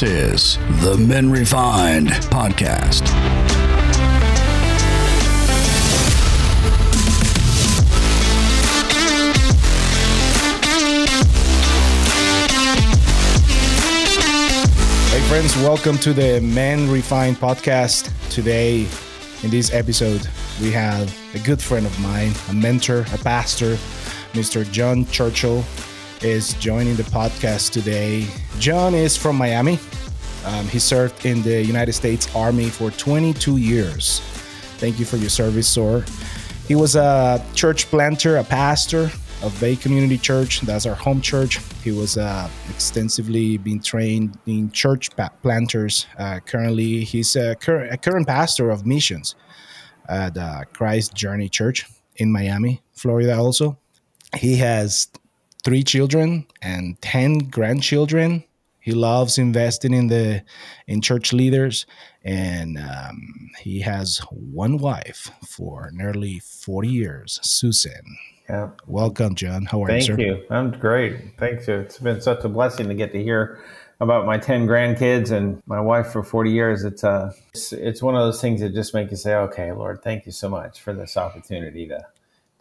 This is the Men Refined podcast. Hey, friends, welcome to the Men Refined podcast. Today, in this episode, we have a good friend of mine, a mentor, a pastor, Mr. John Churchill, is joining the podcast today. John is from Miami. Um, he served in the United States Army for 22 years. Thank you for your service, sir. He was a church planter, a pastor of Bay Community Church. That's our home church. He was uh, extensively being trained in church planters. Uh, currently, he's a, cur- a, current pastor of missions at uh, Christ Journey Church in Miami, Florida. Also, he has three children and 10 grandchildren. He loves investing in the in church leaders. And um, he has one wife for nearly 40 years susan. Yeah. Welcome john. How are thank you thank you. I'm great. Thank you it's been such a blessing to get to hear about my 10 grandkids and my wife for 40 years. It's uh it's, it's one of those things that just make you say okay lord thank you so much for this opportunity to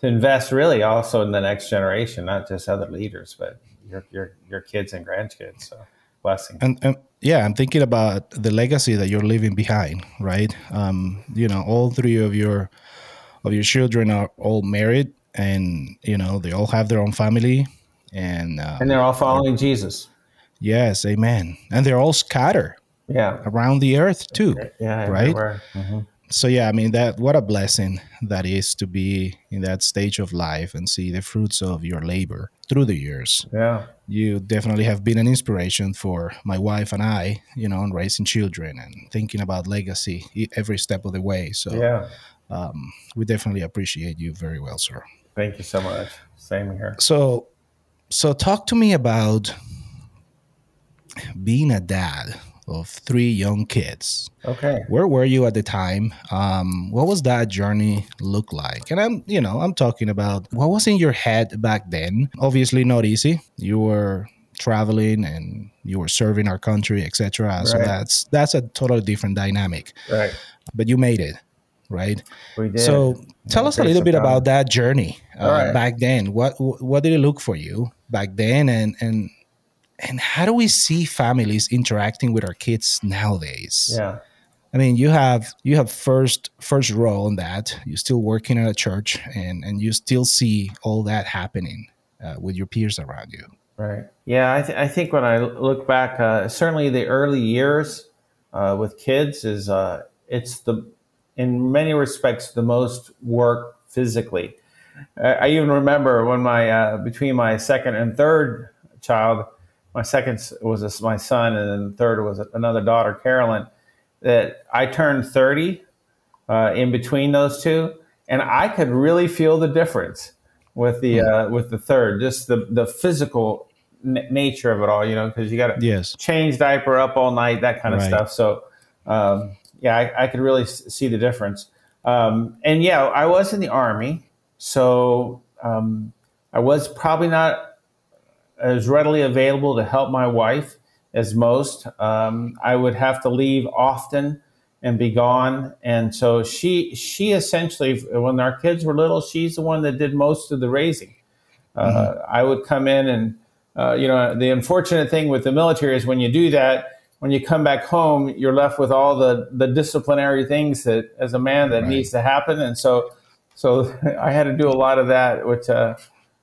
to invest really also in the next generation, not just other leaders, but your your your kids and grandkids. So blessing. And, and yeah, I'm thinking about the legacy that you're leaving behind, right? Um, you know, all three of your of your children are all married, and you know they all have their own family, and um, and they're all following Jesus. Yes, amen. And they're all scattered, yeah, around the earth too. Yeah, right. Mm-hmm so yeah i mean that what a blessing that is to be in that stage of life and see the fruits of your labor through the years. Yeah. You definitely have been an inspiration for my wife and i you know in raising children and thinking about legacy every step of the way. So yeah. um, we definitely appreciate you very well sir. Thank you so much. Same here. So so talk to me about being a dad of three young kids. Okay. Where were you at the time? Um, what was that journey look like? And I'm, you know, I'm talking about what was in your head back then. Obviously, not easy. You were traveling and you were serving our country, etc. Right. So that's that's a totally different dynamic. Right. But you made it, right? We did. So tell us a little bit about that journey uh, right. back then. What what did it look for you back then, and and and how do we see families interacting with our kids nowadays? Yeah. I mean you have you have first first role in that. You're still working at a church and and you still see all that happening uh, with your peers around you. Right. Yeah i, th- I think when i look back uh, certainly the early years uh, with kids is uh, it's the in many respects the most work physically. I even remember when my uh, between my second and third child my second was my son, and then the third was another daughter, Carolyn. That I turned 30 uh, in between those two, and I could really feel the difference with the uh, with the third, just the the physical n- nature of it all. You know, because you got to yes. change diaper up all night, that kind of right. stuff. So, um, yeah, I, I, could really s- see the difference. Um, and yeah, I was in the army, so um, I was probably not as readily available to help my wife as most. Um, I would have to leave often and be gone, and so she she essentially, when our kids were little, she's the one that did most of the raising. Uh, mm-hmm. I would come in, and uh, you know, the unfortunate thing with the military is when you do that, when you come back home, you're left with all the the disciplinary things that, as a man, that right. needs to happen, and so so I had to do a lot of that, which. Uh,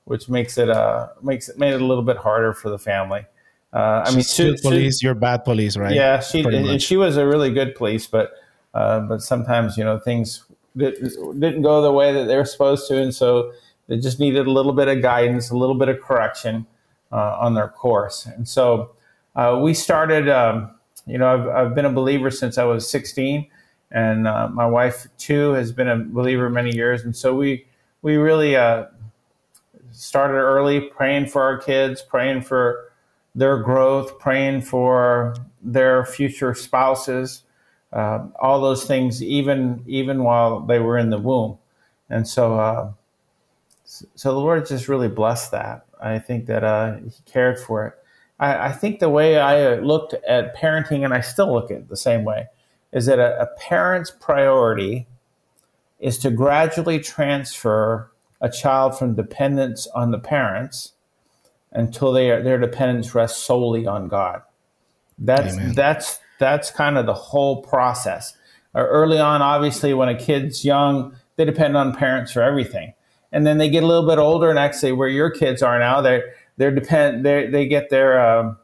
which makes it uh makes it made it a little bit harder for the family. Uh, I mean, she, police, you're bad police, right? Yeah, she and she was a really good police, but uh, but sometimes you know things didn't go the way that they were supposed to, and so they just needed a little bit of guidance, a little bit of correction uh, on their course. And so uh, we started. Um, you know, I've, I've been a believer since I was 16, and uh, my wife too has been a believer many years, and so we we really uh, started early, praying for our kids, praying for their growth, praying for their future spouses, uh, all those things, even even while they were in the womb. And so, uh, so the Lord just really blessed that. I think that uh, He cared for it. I, I, think the way I looked at parenting, and I still look at it the same way, is that a, a parent's priority is to gradually transfer a child from dependence on the parents until they are, their dependence rests solely on God. That's Amen. that's that's kind of the whole process. Uh, early on, obviously, when a kid's young, they depend on parents for everything, and then they get a little bit older, and actually, where your kids are now, they they depend they they get their um,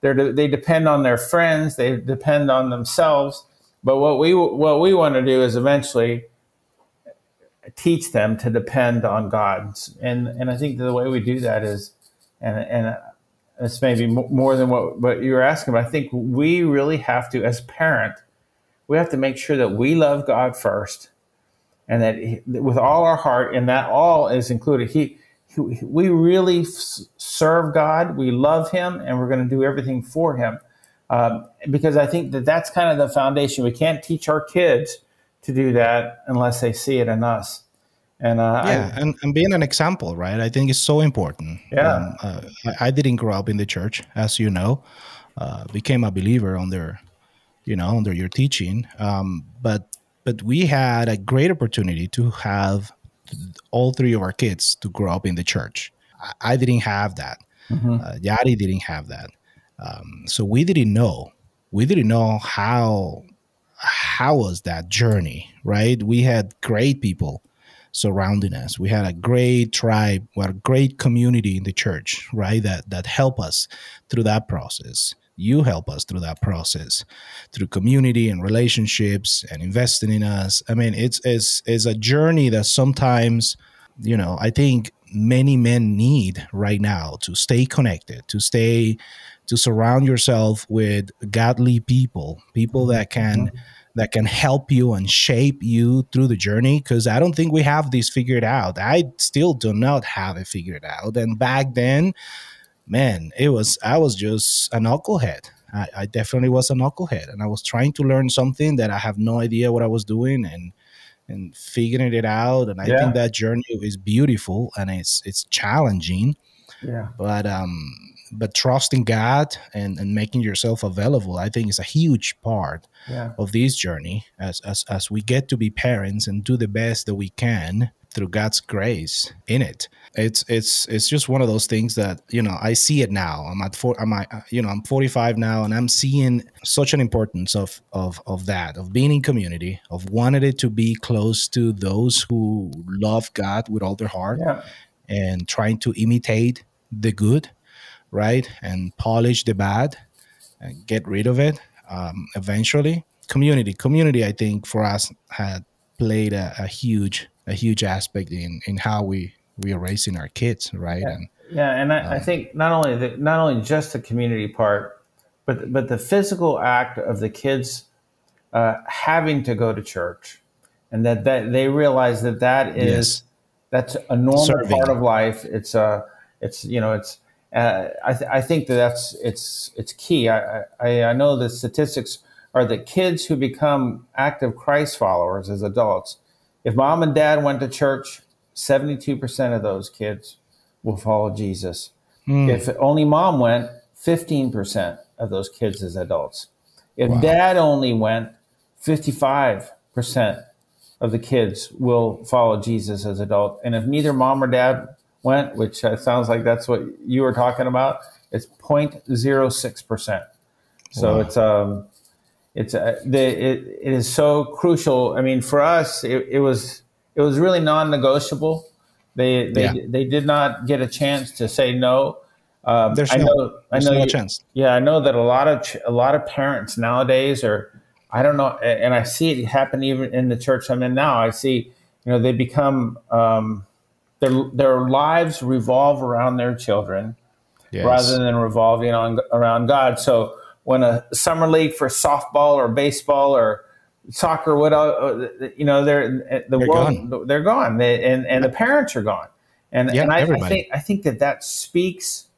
they they depend on their friends, they depend on themselves. But what we what we want to do is eventually teach them to depend on God. And and I think the way we do that is, and and it's maybe more than what, what you were asking, but I think we really have to, as parent, we have to make sure that we love God first, and that he, with all our heart, and that all is included. He, we really serve God, we love Him, and we're going to do everything for Him. Um, because I think that that's kind of the foundation. We can't teach our kids to do that unless they see it in us. And uh, yeah, I, and, and being an example, right? I think is so important. Yeah, um, uh, I, I, didn't grow up in the church, as you know. Uh, became a believer under, you know, under your teaching. Um, but but we had a great opportunity to have all three of our kids to grow up in the church. I, I didn't have that. Mm-hmm. Uh, Yadi didn't have that. Um, so we didn't know. We didn't know how how was that journey, right? We had great people surrounding us. We had a great tribe, we had a great community in the church, right? That that help us through that process. You help us through that process, through community and relationships and investing in us. I mean, it's it's it's a journey that sometimes, you know, I think many men need right now to stay connected, to stay to surround yourself with godly people, people that can mm-hmm that can help you and shape you through the journey because I don't think we have this figured out. I still do not have it figured out. And back then, man, it was I was just a knucklehead. I, I definitely was a knucklehead, and I was trying to learn something that I have no idea what I was doing, and and figuring it out. And I yeah. think that journey is beautiful and it's it's challenging. Yeah. But um, but trusting God and, and making yourself available, I think is a huge part yeah. of this journey as, as as we get to be parents and do the best that we can through God's grace in it. It's it's it's just one of those things that you know I see it now. I'm at four. I'm at, you know I'm 45 now, and I'm seeing such an importance of of of that of being in community, of wanting it to be close to those who love God with all their heart, yeah. and trying to imitate the good right? And polish the bad and get rid of it um, eventually. Community, community, I think for us had played a, a, huge, a huge aspect in in how we we are raising our kids, right? Yeah. And yeah, and I, um, I think not only the, not only just the community part, but but the physical act of the kids uh, having to go to church, and that that they realize that that is yes. that's a normal Serving. part of life. It's a it's you know it's uh, I, th- I, think that that's it's it's key. I, I, I know the statistics are that kids who become active Christ followers as adults, if mom and dad went to church, seventy two percent of those kids will follow Jesus. Mm. If only mom went, fifteen percent of those kids as adults. If wow. dad only went, fifty five percent of the kids will follow Jesus as adult. And if neither mom or dad went, which uh, sounds like that's what you were talking about, it's 0.06%. So wow. it's um it's uh, the it, it is so crucial. I mean, for us, it, it was it was really non-negotiable. They they yeah. they did not get a chance to say no. Um, there's I know, no, there's I know no you, chance. Yeah, I know that a lot of a lot of parents nowadays are. I don't know, and I see it happen even in the church I'm in now. I see, you know, they become um, their their lives revolve around their children yes. rather than revolving on around God. So when a summer league for softball or baseball or soccer, what uh, you know, they're the they're world gone. they're gone, they, and and the parents are gone. And yeah, and I, I, think I think that that speaks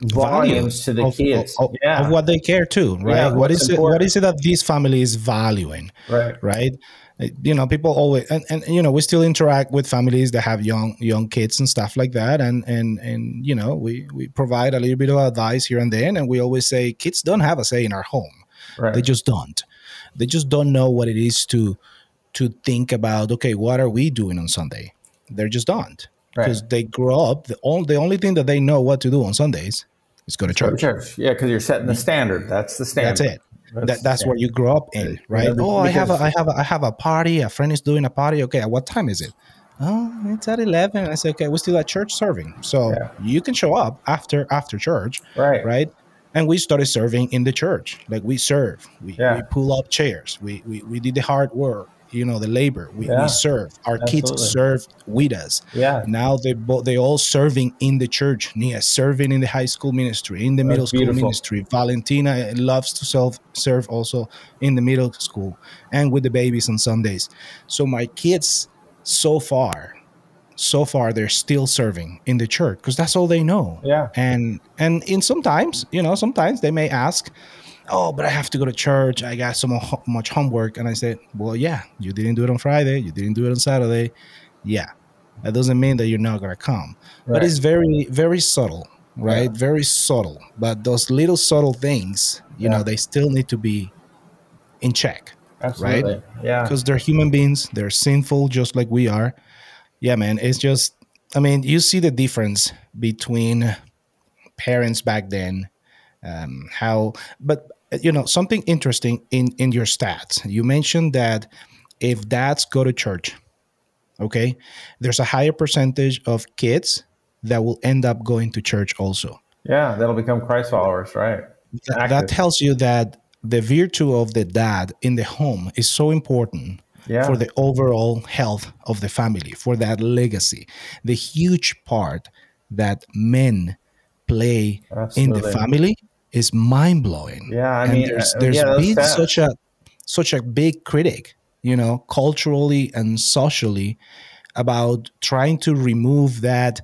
volumes to the of, kids of, yeah. of, what they care to right yeah, what is it what is it that this family is valuing right right Uh, you know people always and, and you know we still interact with families that have young young kids and stuff like that. And and and you know we we provide a little bit of advice here and then. And we always say kids don't have a say in our home. Right. they just don't. They just don't know what it is to to think about okay what are we doing on sunday? They just don't. Because right. they grow up the only the only thing that they know what to do on sundays is go to church. Go to church. yeah because you're setting the standard. That's the standard. that's it that's, that, that's what you grow up in, right? Yeah, oh, I have a, I have a, I have a party. A friend is doing a party. Okay, at what time is it? Oh, it's at eleven. I say, okay, we're still at church serving, so yeah. you can show up after after church, right? Right. And we started serving in the church. Like we serve, we, yeah. we pull up chairs, we, we we did the hard work, you know the labor. We, yeah, we serve. Our absolutely. kids serve with us. Yeah. Now they both they all serving in the church. Nia serving in the high school ministry in the That's middle school beautiful. ministry. Valentina loves to self serve also in the middle school and with the babies on sundays. So my kids so far so far they're still serving in the church because that's all they know. Yeah. And and in sometimes you know sometimes they may ask oh, but I have to go to church. I got so much homework. And I said, well, yeah, you didn't do it on Friday. You didn't do it on Saturday. Yeah. That doesn't mean that you're not going to come. Right. But it's very, very subtle, right? Yeah. Very subtle. But those little subtle things, you yeah. know, they still need to be in check. Absolutely. Right? Yeah. Because they're human beings. They're sinful just like we are. Yeah, man. It's just, I mean, you see the difference between parents back then um, how but you know something interesting in in your stats. You mentioned that if dads go to church okay there's a higher percentage of kids that will end up going to church also. Yeah that'll become christ followers right? That, that tells you that the virtue of the dad in the home is so important yeah. for the overall health of the family for that legacy. The huge part that men play Absolutely. in the family is mind blowing. Yeah, I and mean, there's, uh, there's yeah, been sad. such a such a big critic, you know, culturally and socially about trying to remove that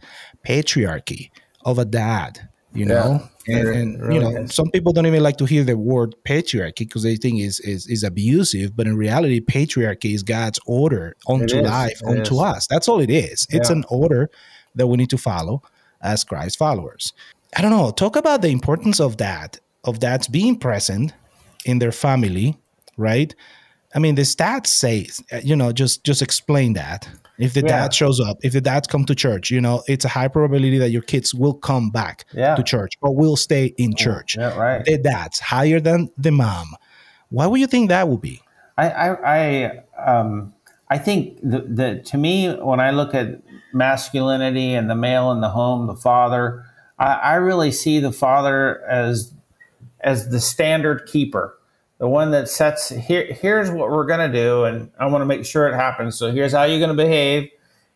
patriarchy of a dad, you know. And, and really you know, is. some people don't even like to hear the word patriarchy because they think is is is abusive. But in reality, patriarchy is God's order onto life, it onto is. us. That's all it is. It's yeah. an order that we need to follow as Christ followers. I don't know, talk about the importance of that, of dads being present in their family, right? I mean, the stats say, you know, just just explain that. If the yeah. dad shows up, if the dad come to church, you know, it's a high probability that your kids will come back yeah. to church or will stay in church. Yeah, right. The dads higher than the mom. Why would you think that would be? I, I, I, um, I think the, the to me when I look at masculinity and the male in the home, the father, I, I really see the father as as the standard keeper, the one that sets here. Here's what we're going to do, and I want to make sure it happens. So here's how you're going to behave,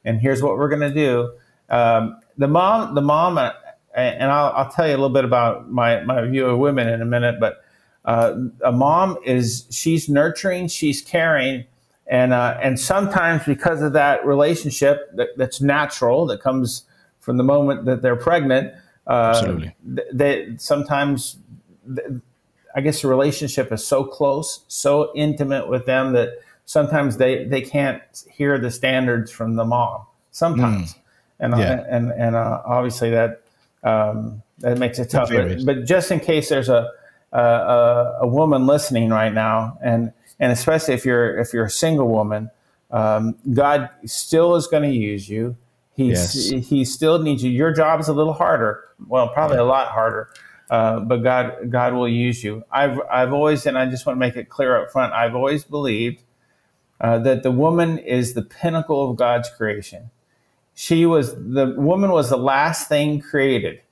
and here's what we're going to do. Um, the mom, the mom, uh, and I'll, I'll, tell you a little bit about my my view of women in a minute. But uh, a mom is she's nurturing, she's caring, and uh, and sometimes because of that relationship that, that's natural that comes from the moment that they're pregnant Absolutely. Uh, they sometimes, I guess, the relationship is so close, so intimate with them that sometimes they they can't hear the standards from the mom. Sometimes, mm. and yeah. and and uh, obviously that um, that makes it tough. But, but, just in case there's a, a a woman listening right now, and and especially if you're if you're a single woman, um, God still is going to use you. He's, yes. He still needs you. Your job is a little harder. Well, probably a lot harder. Uh, but God, God will use you. I've, I've always, and I just want to make it clear up front. I've always believed uh, that the woman is the pinnacle of God's creation. She was the woman was the last thing created,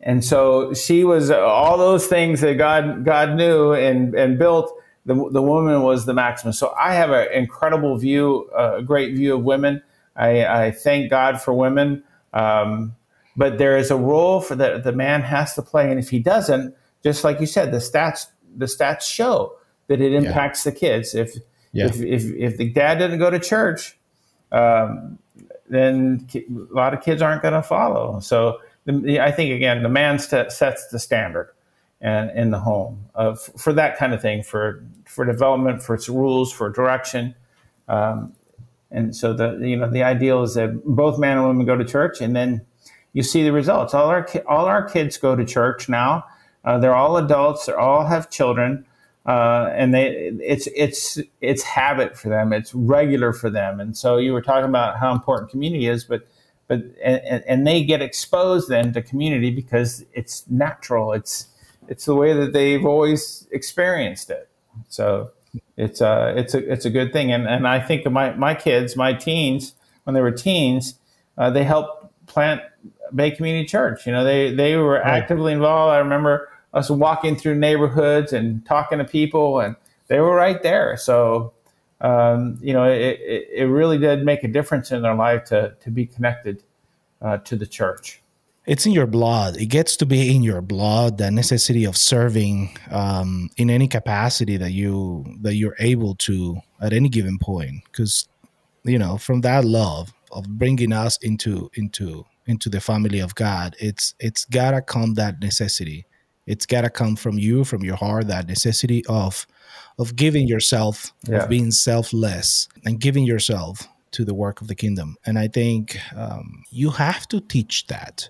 and so she was all those things that God God knew and and built. The, the woman was the maximum. So I have an incredible view, a great view of women. I, I thank God for women. Um, but there is a role for that the man has to play. And if he doesn't, just like you said, the stats, the stats show that it impacts yeah. the kids. If, yeah. if, if, if, the dad didn't go to church, um, then a lot of kids aren't going to follow. So the, I think, again, the man st- sets the standard and in the home of, for that kind of thing, for, for development, for its rules, for direction. Um, and so the you know the ideal is that both man and woman go to church, and then you see the results. All our all our kids go to church now. Uh, they're all adults. They all have children, uh, and they it's it's it's habit for them. It's regular for them. And so you were talking about how important community is, but but and, and they get exposed then to community because it's natural. It's it's the way that they've always experienced it. So it's a uh, it's a it's a good thing. And and I think my my kids, my teens, when they were teens, uh, they helped plant Bay Community Church. You know, they they were right. actively involved. I remember us walking through neighborhoods and talking to people, and they were right there. So. Um, you know, it, it, it, really did make a difference in their life to, to be connected uh, to the church it's in your blood. It gets to be in your blood the necessity of serving um, in any capacity that you that you're able to at any given point. Because you know from that love of bringing us into into into the family of god it's it's gotta come that necessity. It's gotta come from you from your heart that necessity of of giving yourself yeah. of being selfless and giving yourself to the work of the kingdom. And i think um, you have to teach that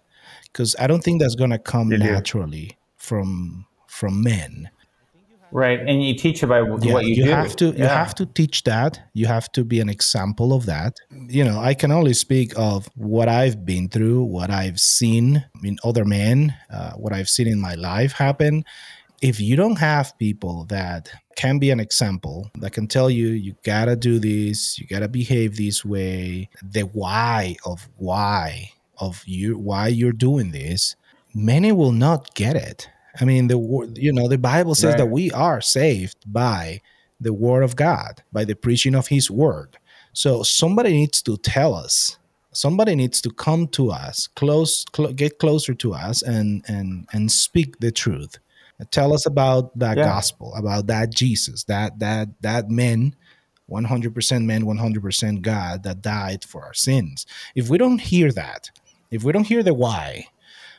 because I don't think that's going to come naturally from from men. Right, and you teach about yeah, what you, you do. have to yeah. you have to teach that. You have to be an example of that. You know, I can only speak of what I've been through, what I've seen in other men, uh, what I've seen in my life happen. If you don't have people that can be an example that can tell you you gotta do this, you gotta behave this way, the why of why of you why you're doing this, many will not get it. I mean, the you know the Bible says right. that we are saved by the word of God, by the preaching of His word. So somebody needs to tell us. Somebody needs to come to us, close, cl- get closer to us, and and and speak the truth. Tell us about that yeah. gospel, about that Jesus, that that that man 100% man, 100% God that died for our sins. If we don't hear that, if we don't hear the why,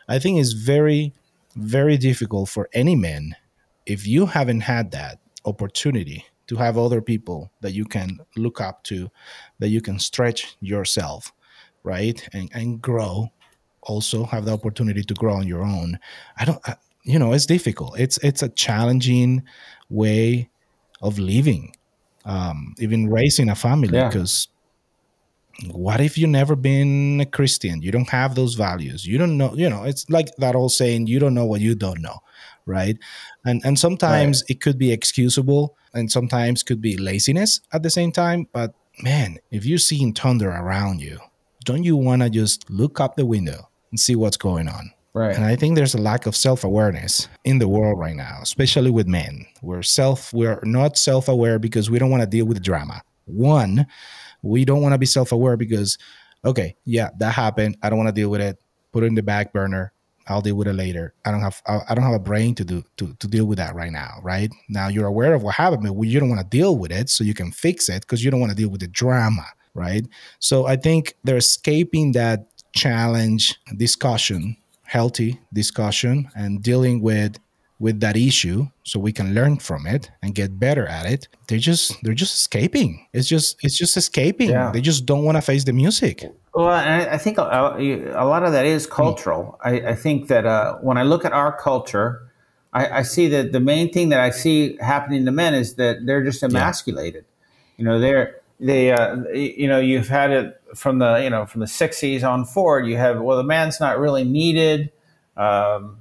I think it's very, very difficult for any man if you haven't had that opportunity to have other people that you can look up to, that you can stretch yourself, right, and and grow. Also, have the opportunity to grow on your own. I don't, I, you know, it's difficult. It's it's a challenging way of living, um, even raising a family because what if you never been a christian you don't have those values you don't know you know it's like that old saying you don't know what you don't know right and and sometimes right. it could be excusable and sometimes could be laziness at the same time but man if you're seeing thunder around you don't you want to just look up the window and see what's going on Right. And I think there's a lack of self-awareness in the world right now, especially with men. We're self we're not self-aware because we don't want to deal with drama. One, we don't want to be self-aware because okay yeah that happened. I don't want to deal with it. Put it in the back burner. I'll deal with it later. I don't have i don't have a brain to do to, to deal with that right now right? Now you're aware of what happened but you don't want to deal with it so you can fix it because you don't want to deal with the drama right? So i think they're escaping that challenge discussion healthy discussion and dealing with with that issue so we can learn from it and get better at it they're just they're just escaping it's just it's just escaping yeah. they just don't want to face the music well i, think a, a, lot of that is cultural mm. I, I, think that uh, when i look at our culture I, I, see that the main thing that i see happening to men is that they're just emasculated yeah. you know they're they uh, you know you've had it from the you know from the 60s on forward you have well the man's not really needed um,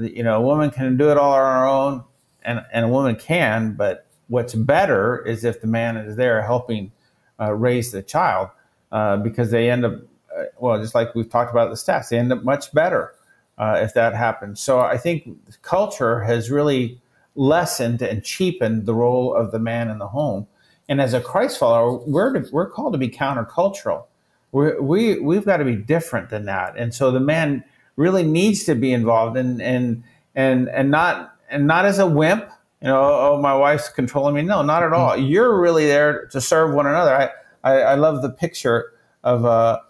you know, a woman can do it all on her own, and, and a woman can, but what's better is if the man is there helping uh, raise the child uh, because they end up, uh, well, just like we've talked about the stats, they end up much better uh, if that happens. So I think culture has really lessened and cheapened the role of the man in the home. And as a Christ follower, we're, to, we're called to be countercultural. We're, we, we've got to be different than that. And so the man really needs to be involved and and and and not and not as a wimp. You know, oh, my wife's controlling me. No, not at all. Mm-hmm. You're really there to serve one another. I I, I love the picture of uh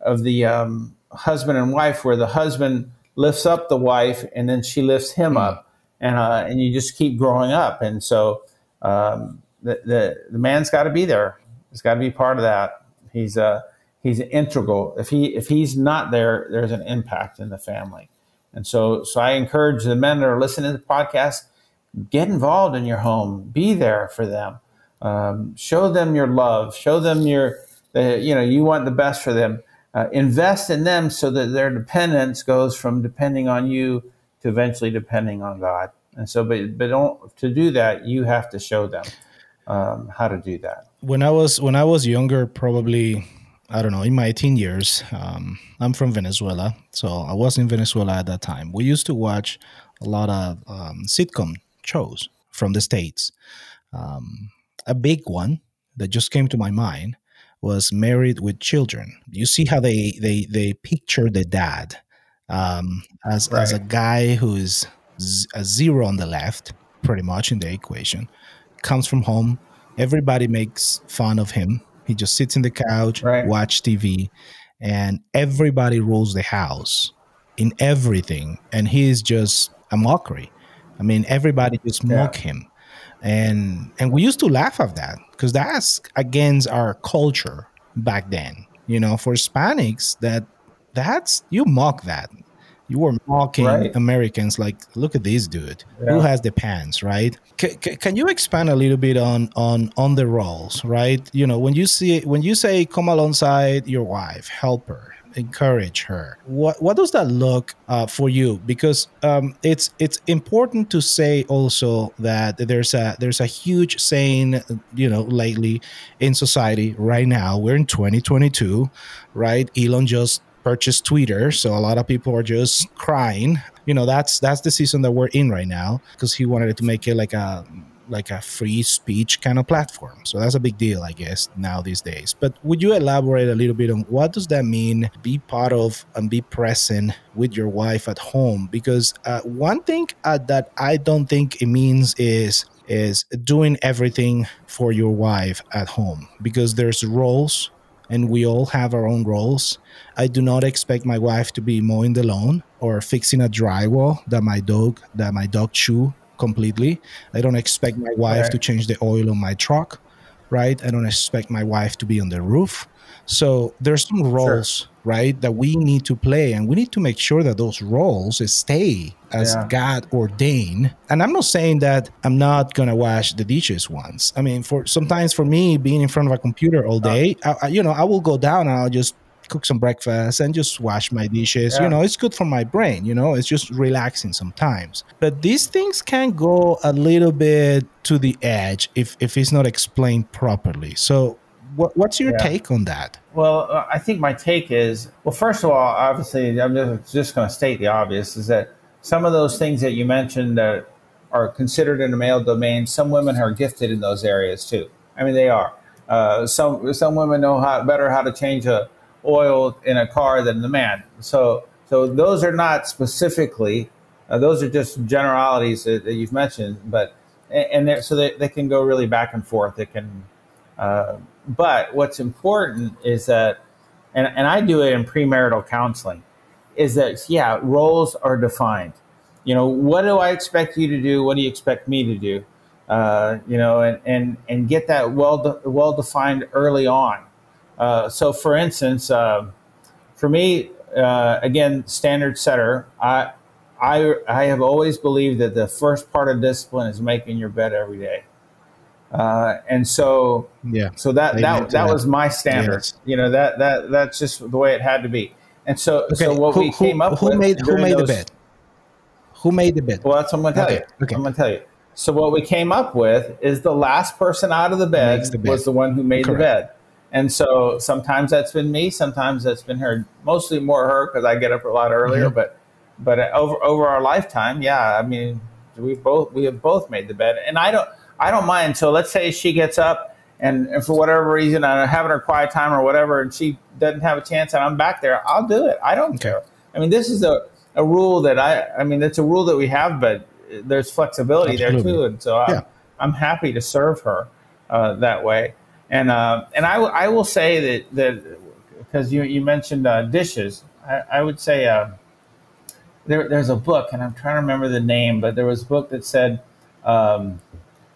of the um, husband and wife where the husband lifts up the wife and then she lifts him mm-hmm. up and uh, and you just keep growing up and so um, the, the the man's got to be there He's got to be part of that. He's uh, he's integral. If he if he's not there, there's an impact in the family. And so so I encourage the men that are listening to the podcast, get involved in your home. Be there for them. Um, show them your love. Show them your uh, you know you want the best for them. Uh, invest in them so that their dependence goes from depending on you to eventually depending on God. And so, but but don't to do that, you have to show them um, how to do that. When I was when I was younger, probably I don't know, in my teen years, um, I'm from Venezuela, so I was in Venezuela at that time. We used to watch a lot of um, sitcom shows from the states. Um, a big one that just came to my mind was Married with Children. You see how they they they picture the dad um, as right. as a guy who is z- a zero on the left, pretty much in the equation. Comes from home, everybody makes fun of him. He just sits in the couch, right. watch TV, and everybody rules the house in everything, and he is just a mockery. I mean, everybody just mock yeah. him, and and we used to laugh at that because that's against our culture back then. You know, for Hispanics, that that's you mock that. You were mocking right. Americans like, look at this dude yeah. who has the pants, right? C- c- can you expand a little bit on on on the roles, right? You know, when you see when you say come alongside your wife, help her, encourage her. What what does that look uh, for you? Because um, it's it's important to say also that there's a there's a huge saying, you know, lately in society right now. We're in 2022, right? Elon just purchased Twitter, so a lot of people are just crying. You know, that's that's the season that we're in right now because he wanted to make it like a like a free speech kind of platform. So that's a big deal, I guess, now these days. But would you elaborate a little bit on what does that mean? Be part of and be present with your wife at home, because uh, one thing uh, that I don't think it means is is doing everything for your wife at home because there's roles and we all have our own roles. I do not expect my wife to be mowing the lawn or fixing a drywall that my dog that my dog chew completely. I don't expect my wife right. to change the oil on my truck, right? I don't expect my wife to be on the roof. So there's some roles, sure. Right, that we need to play, and we need to make sure that those roles stay as yeah. God ordained. And I'm not saying that I'm not gonna wash the dishes once. I mean, for sometimes for me, being in front of a computer all day, uh, I, you know, I will go down and I'll just cook some breakfast and just wash my dishes. Yeah. You know, it's good for my brain. You know, it's just relaxing sometimes. But these things can go a little bit to the edge if if it's not explained properly. So what, what's your yeah. take on that? Well, uh, I think my take is well, first of all, obviously, I'm just, just going to state the obvious is that some of those things that you mentioned that are considered in the male domain, some women are gifted in those areas too. I mean, they are. Uh, some some women know how better how to change a oil in a car than the man. So so those are not specifically. Uh, those are just generalities that, that you've mentioned, but and, and so they, they can go really back and forth. It can uh, but what's important is that, and, and I do it in premarital counseling, is that, yeah, roles are defined. You know, what do I expect you to do? What do you expect me to do? Uh, you know, and, and, and get that well, de- well defined early on. Uh, so, for instance, uh, for me, uh, again, standard setter, I, I, I have always believed that the first part of discipline is making your bed every day. Uh, and so, yeah, so that that that, was my standard. Yes. You know that that that's just the way it had to be. And so, okay. so what who, we came up who with made who made those, the bed? Who made the bed? Well, that's what I'm going to tell okay. you. Okay. I'm going to tell you. So what we came up with is the last person out of the bed, the bed. was the one who made Correct. the bed. And so sometimes that's been me, sometimes that's been her. Mostly more her because I get up a lot earlier. Mm-hmm. But but over over our lifetime, yeah, I mean, we both we have both made the bed, and I don't. I don't mind. So let's say she gets up and, and for whatever reason I'm having her quiet time or whatever, and she doesn't have a chance, and I'm back there. I'll do it. I don't okay. care. I mean, this is a, a rule that I. I mean, it's a rule that we have, but there's flexibility Absolutely. there too, and so I'm, I'm happy to serve her uh, that way. And uh, and I, w- I will say that that because you you mentioned uh, dishes, I, I would say uh, there, there's a book, and I'm trying to remember the name, but there was a book that said. Um,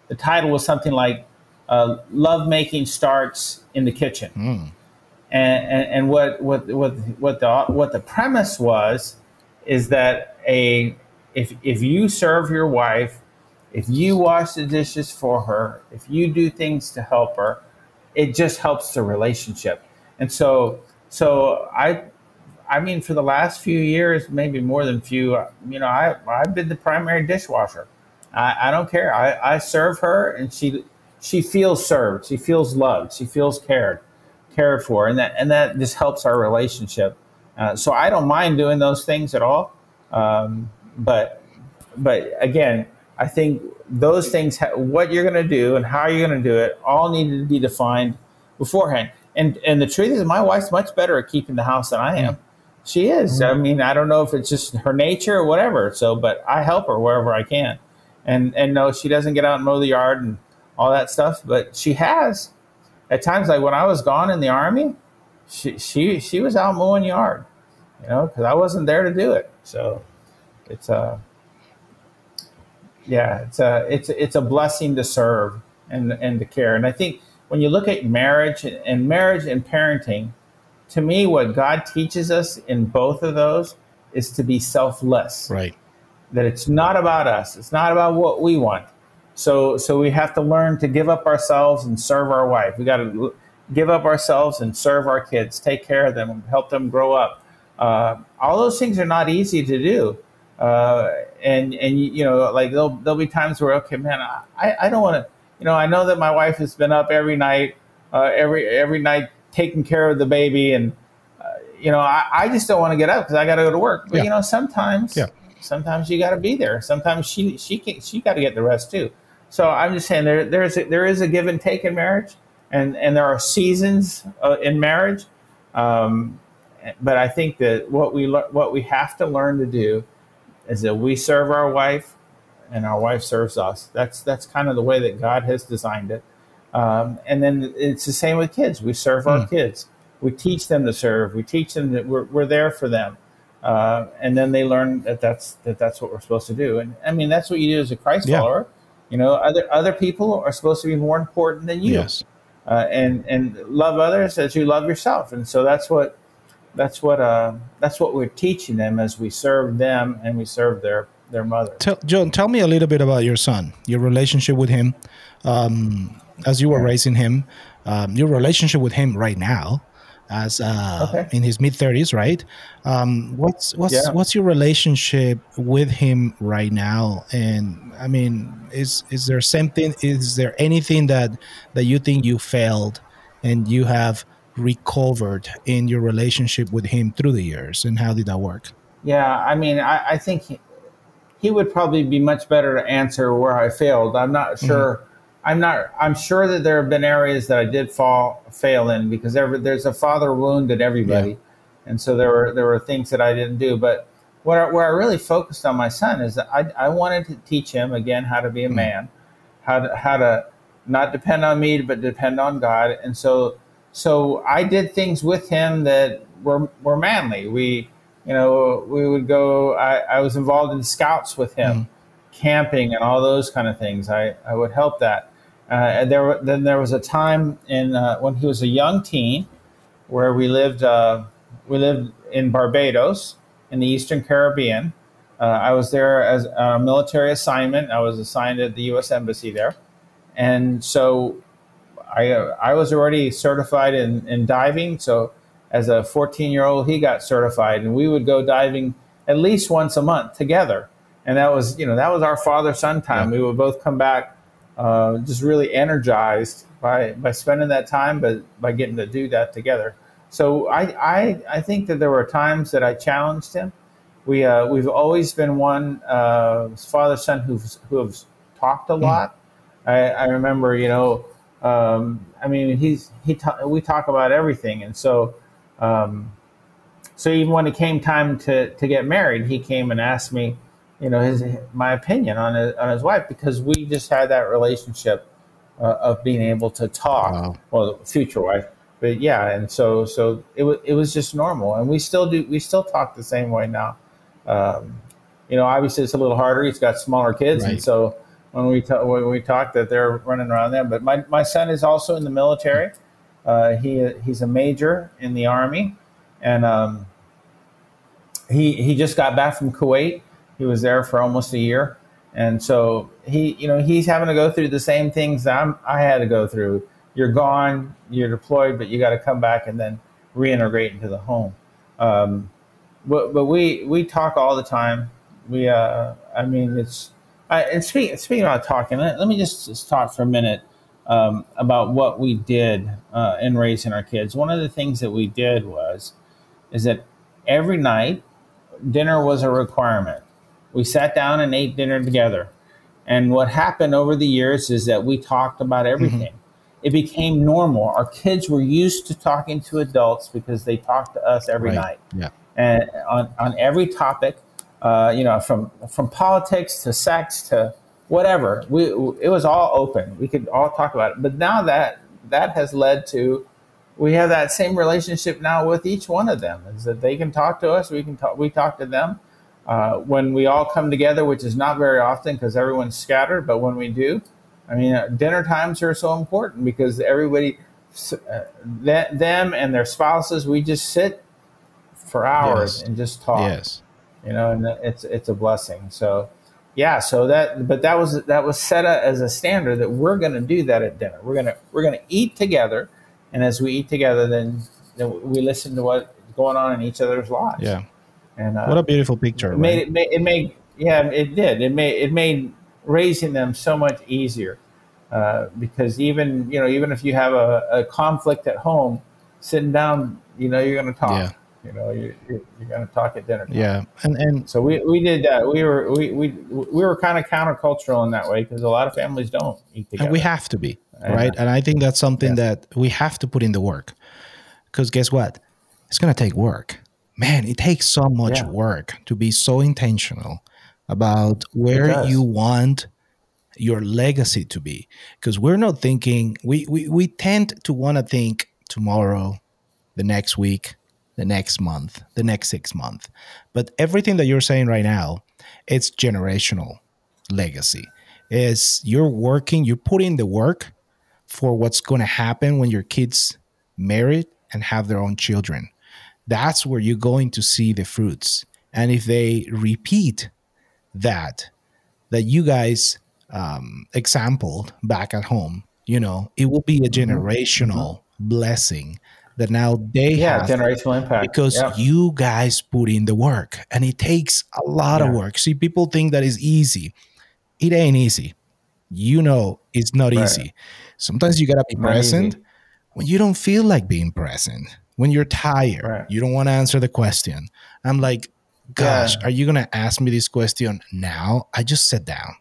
the title was something like uh, love making starts in the kitchen. Mm. And, and, and what what what what the what the premise was is that a if if you serve your wife, if you wash the dishes for her, if you do things to help her, it just helps the relationship. And so so I I mean for the last few years, maybe more than few, you know, I I've been the primary dishwasher. I, I don't care. I, I serve her and she she feels served. She feels loved. She feels cared cared for, and that and that just helps our relationship. Uh, so I don't mind doing those things at all. Um, but but again, I think those things, what you're going to do and how you're going to do it, all need to be defined beforehand. And and the truth is, my wife's much better at keeping the house than I am. She is. I mean, I don't know if it's just her nature or whatever. So, but I help her wherever I can. And and no, she doesn't get out and mow the yard and all that stuff, but she has at times. Like when I was gone in the army, she she she was out mowing yard, you know, because I wasn't there to do it. So it's a yeah, it's a it's it's a blessing to serve and and to care. And I think when you look at marriage and marriage and parenting, to me, what God teaches us in both of those is to be selfless. Right. That it's not about us. It's not about what we want. So so we have to learn to give up ourselves and serve our wife. We got to give up ourselves and serve our kids, take care of them, help them grow up. Uh, all those things are not easy to do. Uh, and and you know, like there'll there'll be times where okay, man, I, I don't want to. You know, I know that my wife has been up every night, uh, every every night taking care of the baby, and uh, you know, I, I just don't want to get up because I got to go to work. But yeah. you know, sometimes, yeah. Sometimes you got to be there. Sometimes she she can, she got to get the rest too. So I'm just saying there there's a, there is a give and take in marriage, and and there are seasons uh, in marriage. Um, but I think that what we le- what we have to learn to do is that we serve our wife and our wife serves us. That's that's kind of the way that God has designed it. Um, and then it's the same with kids. We serve our mm. kids. We teach them to serve. We teach them that we're, we're there for them. Uh, and then they learn that that's that that's what we're supposed to do. And I mean that's what you do as a Christ yeah. follower. You know, other other people are supposed to be more important than you. Yes. Uh, and and love others as you love yourself. And so that's what that's what uh, that's what we're teaching them as we serve them and we serve their their mother. Tell, John, tell me a little bit about your son, your relationship with him, um, as you were yeah. raising him, um, your relationship with him right now, as uh, okay. in his mid thirties, right? Um, what's what's yeah. what's your relationship with him right now? And I mean, is is there something? Is there anything that that you think you failed, and you have recovered in your relationship with him through the years and how did that work yeah i mean i, I think he, he, would probably be much better to answer where i failed i'm not mm-hmm. sure mm-hmm. I'm not i'm sure that there have been areas that i did fall fail in because there, there's a father wound in everybody yeah. and so there were there were things that i didn't do but where, where i really focused on my son is that i, I wanted to teach him again how to be a mm-hmm. man how to how to not depend on me but depend on god and so so I did things with him that were were manly. We, you know, we would go. I, I was involved in scouts with him, mm. camping and all those kind of things. I, I would help that. Uh, there then there was a time in uh, when he was a young teen, where we lived uh, we lived in Barbados in the Eastern Caribbean. Uh, I was there as a military assignment. I was assigned at the U.S. Embassy there, and so I I was already certified in, in diving, so as a 14 year old, he got certified, and we would go diving at least once a month together. And that was you know that was our father son time. Yeah. We would both come back uh, just really energized by by spending that time, but by getting to do that together. So I I, I think that there were times that I challenged him. We uh, we've always been one uh, father son who's who have talked a hmm. lot. Mm. I, I remember you know um, I mean, he's he ta- we talk about everything, and so um, so even when it came time to to get married, he came and asked me, you know, his my opinion on his, on his wife because we just had that relationship uh, of being able to talk. Wow. Well, future wife, but yeah, and so so it was it was just normal, and we still do we still talk the same way now. Um, you know, obviously it's a little harder. He's got smaller kids, right. and so when we ta- when we talk that they're running around there. But my, my son is also in the military. Uh, he he's a major in the army, and um, he he just got back from Kuwait. He was there for almost a year, and so he you know he's having to go through the same things I'm, I had to go through. You're gone, you're deployed, but you got to come back and then reintegrate into the home. Um, but, but we we talk all the time. We uh, I mean it's I, and speaking speaking about talking, let, let me just, just, talk for a minute um, about what we did uh, in raising our kids. One of the things that we did was is that every night dinner was a requirement. We sat down and ate dinner together. And what happened over the years is that we talked about mm-hmm. everything. Mm-hmm. It became normal. Our kids were used to talking to adults because they talked to us every right. night. Yeah. And on, on every topic, uh, you know, from from politics to sex to whatever, we it was all open. We could all talk about it. But now that that has led to we have that same relationship now with each one of them is that they can talk to us we can talk we talk to them uh, when we all come together which is not very often because everyone's scattered but when we do i mean uh, dinner times are so important because everybody uh, them and their spouses we just sit for hours yes. and just talk yes you know and it's it's a blessing so yeah so that but that was that was set as a standard that we're going to do that at dinner we're going to we're going to eat together and as we eat together, then, then we listen to what's going on in each other's lives. Yeah. And uh, what a beautiful picture. It made, it made it made yeah it did it made it made raising them so much easier uh, because even you know even if you have a, a, conflict at home, sitting down, you know you're going to talk. Yeah. You know you, you're, you're going to talk at dinner. Time. Yeah, and and so we, we did that. We were we we we were kind of countercultural in that way because a lot of families don't eat together. And we have to be right? And I think that's something yes. that we have to put in the work. Because guess what? It's going to take work. Man, it takes so much yeah. work to be so intentional about where you want your legacy to be. Because we're not thinking, we, we, we tend to want to think tomorrow, the next week, the next month, the next six months. But everything that you're saying right now, it's generational legacy. Is you're working, you're putting the work for what's going to happen when your kids marry and have their own children. That's where you're going to see the fruits. And if they repeat that, that you guys um, exampled back at home, you know, it will be a mm-hmm. generational mm-hmm. blessing that now they yeah, have generational impact because yeah. you guys put in the work and it takes a lot yeah. of work. See, people think that is easy. It ain't easy. You know, it's not right. easy. Sometimes you gotta be Not present easy. when you don't feel like being present. When you're tired, right. you don't want to answer the question. I'm like, gosh, yeah. are you gonna ask me this question now? I just sat down.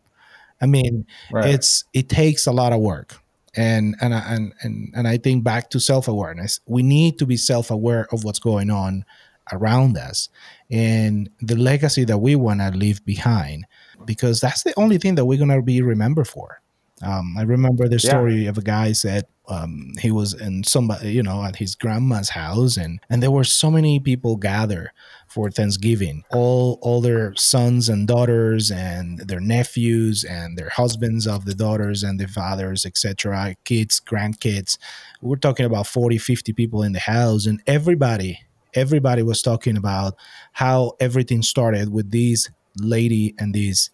I mean, right. it's it takes a lot of work. And and and and and I think back to self-awareness. We need to be self-aware of what's going on around us and the legacy that we want to leave behind because that's the only thing that we're going to be remembered for um, I remember the story yeah. of a guy said um, he was in somebody, you know, at his grandma's house, and and there were so many people gather for Thanksgiving. All all their sons and daughters, and their nephews, and their husbands of the daughters and the fathers, etc. Kids, grandkids. We're talking about 40, 50 people in the house, and everybody, everybody was talking about how everything started with these lady and these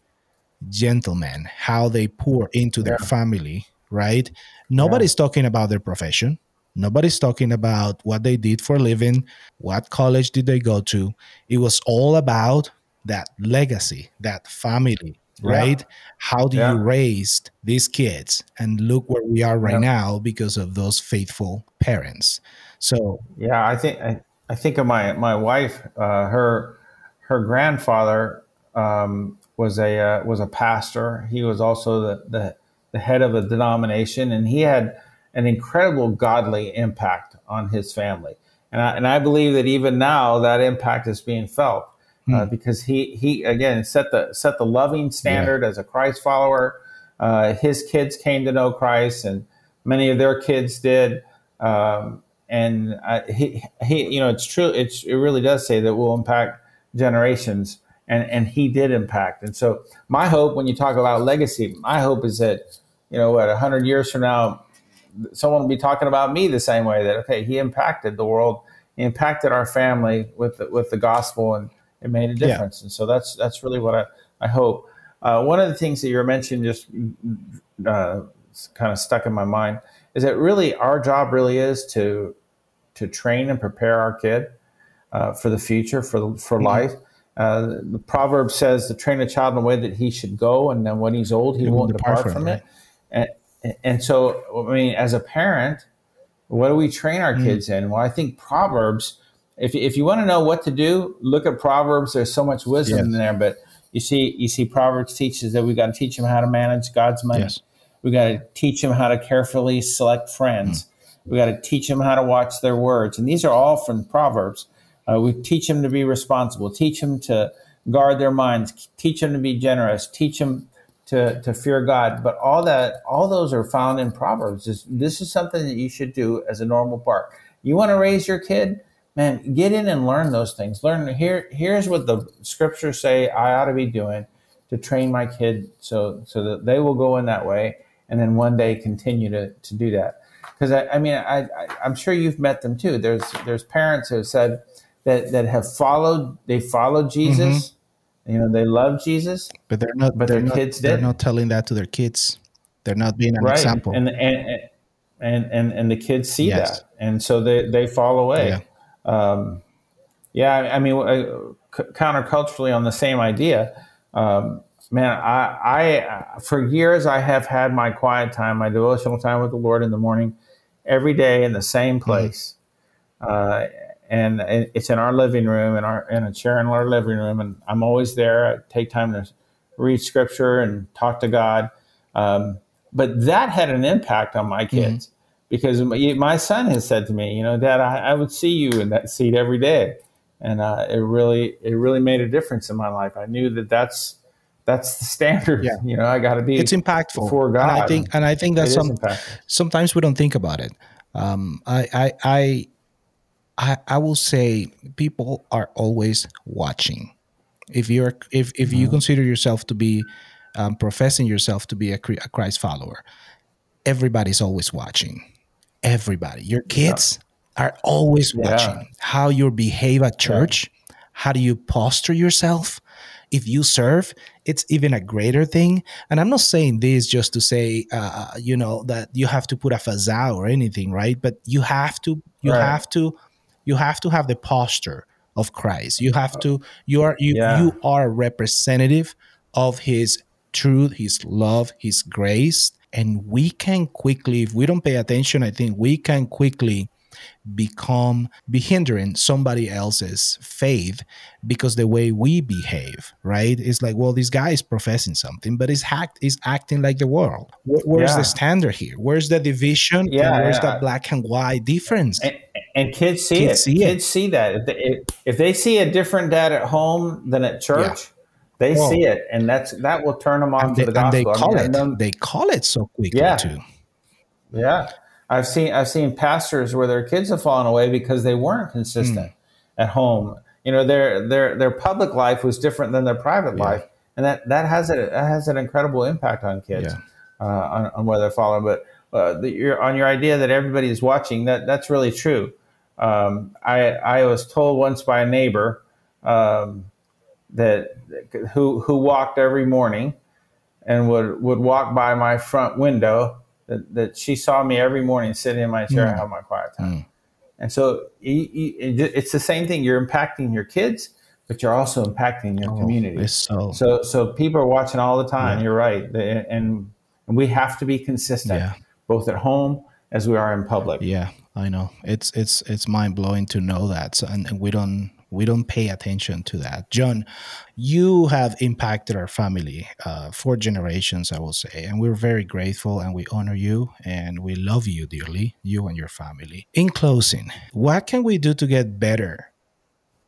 gentlemen, how they pour into their yeah. family, right? Nobody's yeah. talking about their profession. Nobody's talking about what they did for a living, what college did they go to. It was all about that legacy, that family, right? Yeah. How do you raise these kids? And look where we are right now because of those faithful parents. So yeah, I think I, I think of my my wife, uh, her her grandfather um, was a uh, was a pastor. He was also the, the, the head of a denomination, and he had an incredible godly impact on his family. And I, and I believe that even now that impact is being felt uh, hmm. because he he again set the set the loving standard yeah. as a Christ follower. Uh, his kids came to know Christ, and many of their kids did. Um, and he, he, you know, it's true. It's, it really does say that we'll impact generations and and he did impact. And so my hope when you talk about legacy, my hope is that you know what, hundred years from now, someone will be talking about me the same way that okay, he impacted the world, he impacted our family with the, with the gospel, and it made a difference. Yeah. And so that's that's really what I I hope. Uh, one of the things that you are mentioning just uh, kind of stuck in my mind is that really our job really is to to train and prepare our kid uh, for the future for for mm-hmm. life. Uh, the proverb says to train a child in the way that he should go, and then when he's old, he, he won't depart, depart from, it. Right? And, and so, I mean, as a parent, what do we train our mm kids in? Well, I think Proverbs. If, if you want to know what to do, look at Proverbs. There's so much wisdom yes. in there. But you see, you see, Proverbs teaches that we got to teach them how to manage God's money. Yes. We got to teach them how to carefully select friends. mm We got to teach them how to watch their words. And these are all from Proverbs. Uh, we teach them to be responsible, teach them to guard their minds, teach them to be generous, teach them to, to fear God. But all that, all those are found in Proverbs. This, this is something that you should do as a normal part. You want to raise your kid? Man, get in and learn those things. Learn here. Here's what the scriptures say I ought to be doing to train my kid so so that they will go in that way, and then one day continue to, to do that. Because I, I mean, I, I I'm sure you've met them too. There's there's parents who have said, that that have followed they followed Jesus. Mm-hmm. You know, they love Jesus, but they're not. But they're their not, kids did. They're not telling that to their kids. They're not being an right. example. And and and and and the kids see yes. that, and so they they fall away. Yeah. Um, yeah, I mean, uh, counterculturally on the same idea. Um, man, I, I for years I have had my quiet time, my devotional time with the Lord in the morning, every day in the same mm-hmm. place. Mm-hmm. Uh, and it's in our living room in our in a chair in our living room and i'm always there i take time to read scripture and talk to god um, but that had an impact on my kids mm-hmm. because my son has said to me you know dad I, I, would see you in that seat every day and uh, it really it really made a difference in my life i knew that that's that's the standard. Yeah. You know, I got to be. It's impactful for God. And I think, and I think that some, sometimes we don't think about it. Um, I, I, I, I, I will say people are always watching. If you're if if you mm-hmm. consider yourself to be um, professing yourself to be a, a, Christ follower, everybody's always watching. Everybody, your kids yeah. are always watching yeah. how you behave at church. Yeah. How do you posture yourself? If you serve, it's even a greater thing. And I'm not saying this just to say, uh, you know, that you have to put a fazal or anything, right? But you have to, you right. have to you have to have the posture of Christ. You have to you are you yeah. you are a representative of his truth, his love, his grace. And we can quickly, if we don't pay attention, I think we can quickly become be hindering somebody else's faith because the way we behave right it's like well this guy is professing something but he's act is acting like the world where's yeah. the standard here where's the division yeah where's yeah. the black and white difference and, and kids see kids it see kids it. see that if they, if they, see a different dad at home than at church yeah. They see it, and that's that will turn them on to the gospel. And they call I mean, it. Them, they call it so quickly yeah. too. Yeah, I've seen I've seen pastors where their kids have fallen away because they weren't consistent mm. at home. You know, their their their public life was different than their private yeah. life, and that that has a that has an incredible impact on kids uh, on, on where they're following. But uh, the, on your idea that everybody is watching, that that's really true. Um, I I was told once by a neighbor um, that who who walked every morning and would would walk by my front window that, that she saw me every morning sitting in my chair mm. and have my quiet time. Mm. And so it's the same thing. You're impacting your kids, but you're also impacting your oh, community. So, so, so people are watching all the time. Yeah. You're right, and, and we have to be consistent, yeah. both at home as we are in public. Yeah, I know. It's it's it's mind blowing to know that, so, and, and we don't we don't pay attention to that. John, you have impacted our family uh, for generations, I will say, and we're very grateful and we honor you and we love you dearly, you and your family. In closing, what can we do to get better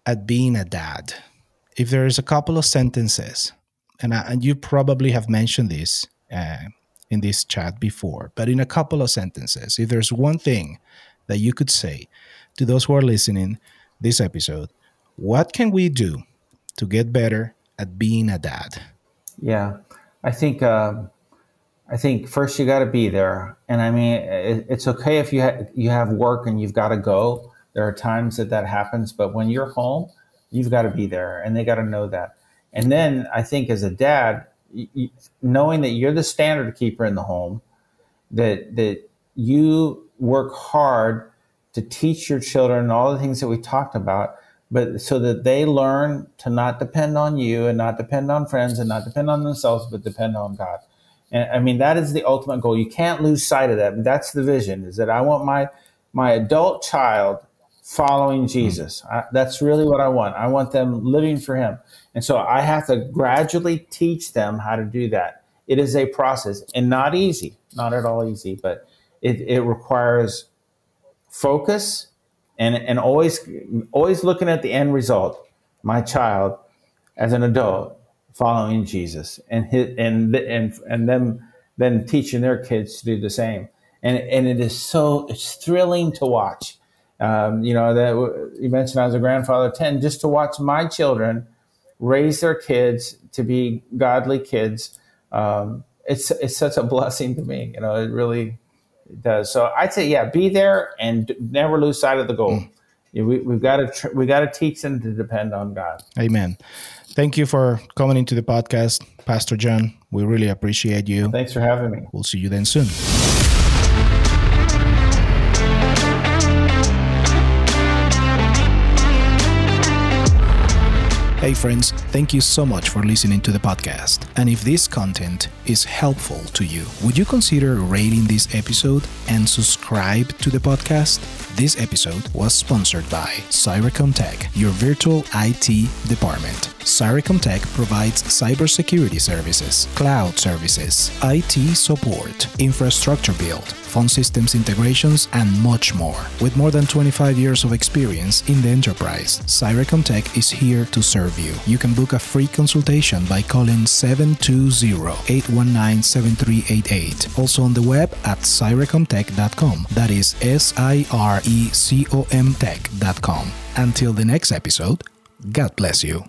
at being a dad? If there is a couple of sentences, and, I, and you probably have mentioned this uh, in this chat before, but in a couple of sentences, if there's one thing that you could say to those who are listening this episode what can we do to get better at being a dad? Yeah, I think uh, I think first you got to be there, and I mean it, it's okay if you ha- you have work and you've got to go. There are times that that happens, but when you're home, you've got to be there, and they got to know that. And then I think as a dad, you, knowing that you're the standard keeper in the home, that that you work hard to teach your children all the things that we talked about but so that they learn to not depend on you and not depend on friends and not depend on themselves, but depend on God. And I mean, that is the ultimate goal. You can't lose sight of that. That's the vision is that I want my, my adult child following Jesus. Hmm. I, that's really what I want. I want them living for him. And so I have to gradually teach them how to do that. It is a process and not easy, not at all easy, but it, it requires focus and and always always looking at the end result. My child, as an adult, following Jesus, and his, and and and them then teaching their kids to do the same. And and it is so it's thrilling to watch. Um, you know that you mentioned I was a grandfather ten, just to watch my children raise their kids to be godly kids. Um, it's it's such a blessing to me. You know, it really does. So I'd say, yeah, be there and never lose sight of the goal. Mm. We, we've got to tr- we got to teach them to depend on God. Amen. Thank you for coming into the podcast, Pastor John. We really appreciate you. Thanks for having me. We'll see you then soon. Hey, friends, thank you so much for listening to the podcast. And if this content is helpful to you, would you consider rating this episode and subscribe to the podcast? This episode was sponsored by Sirecom Tech, your virtual IT department. Sirecom Tech provides cybersecurity services, cloud services, IT support, infrastructure build, phone systems integrations, and much more. With more than 25 years of experience in the enterprise, Sirecom Tech is here to serve you. You can book a free consultation by calling 720-819-7388. Also on the web at sirecomtech.com. That is S-I-R-E-C-O-M tech.com. Until the next episode, God bless you.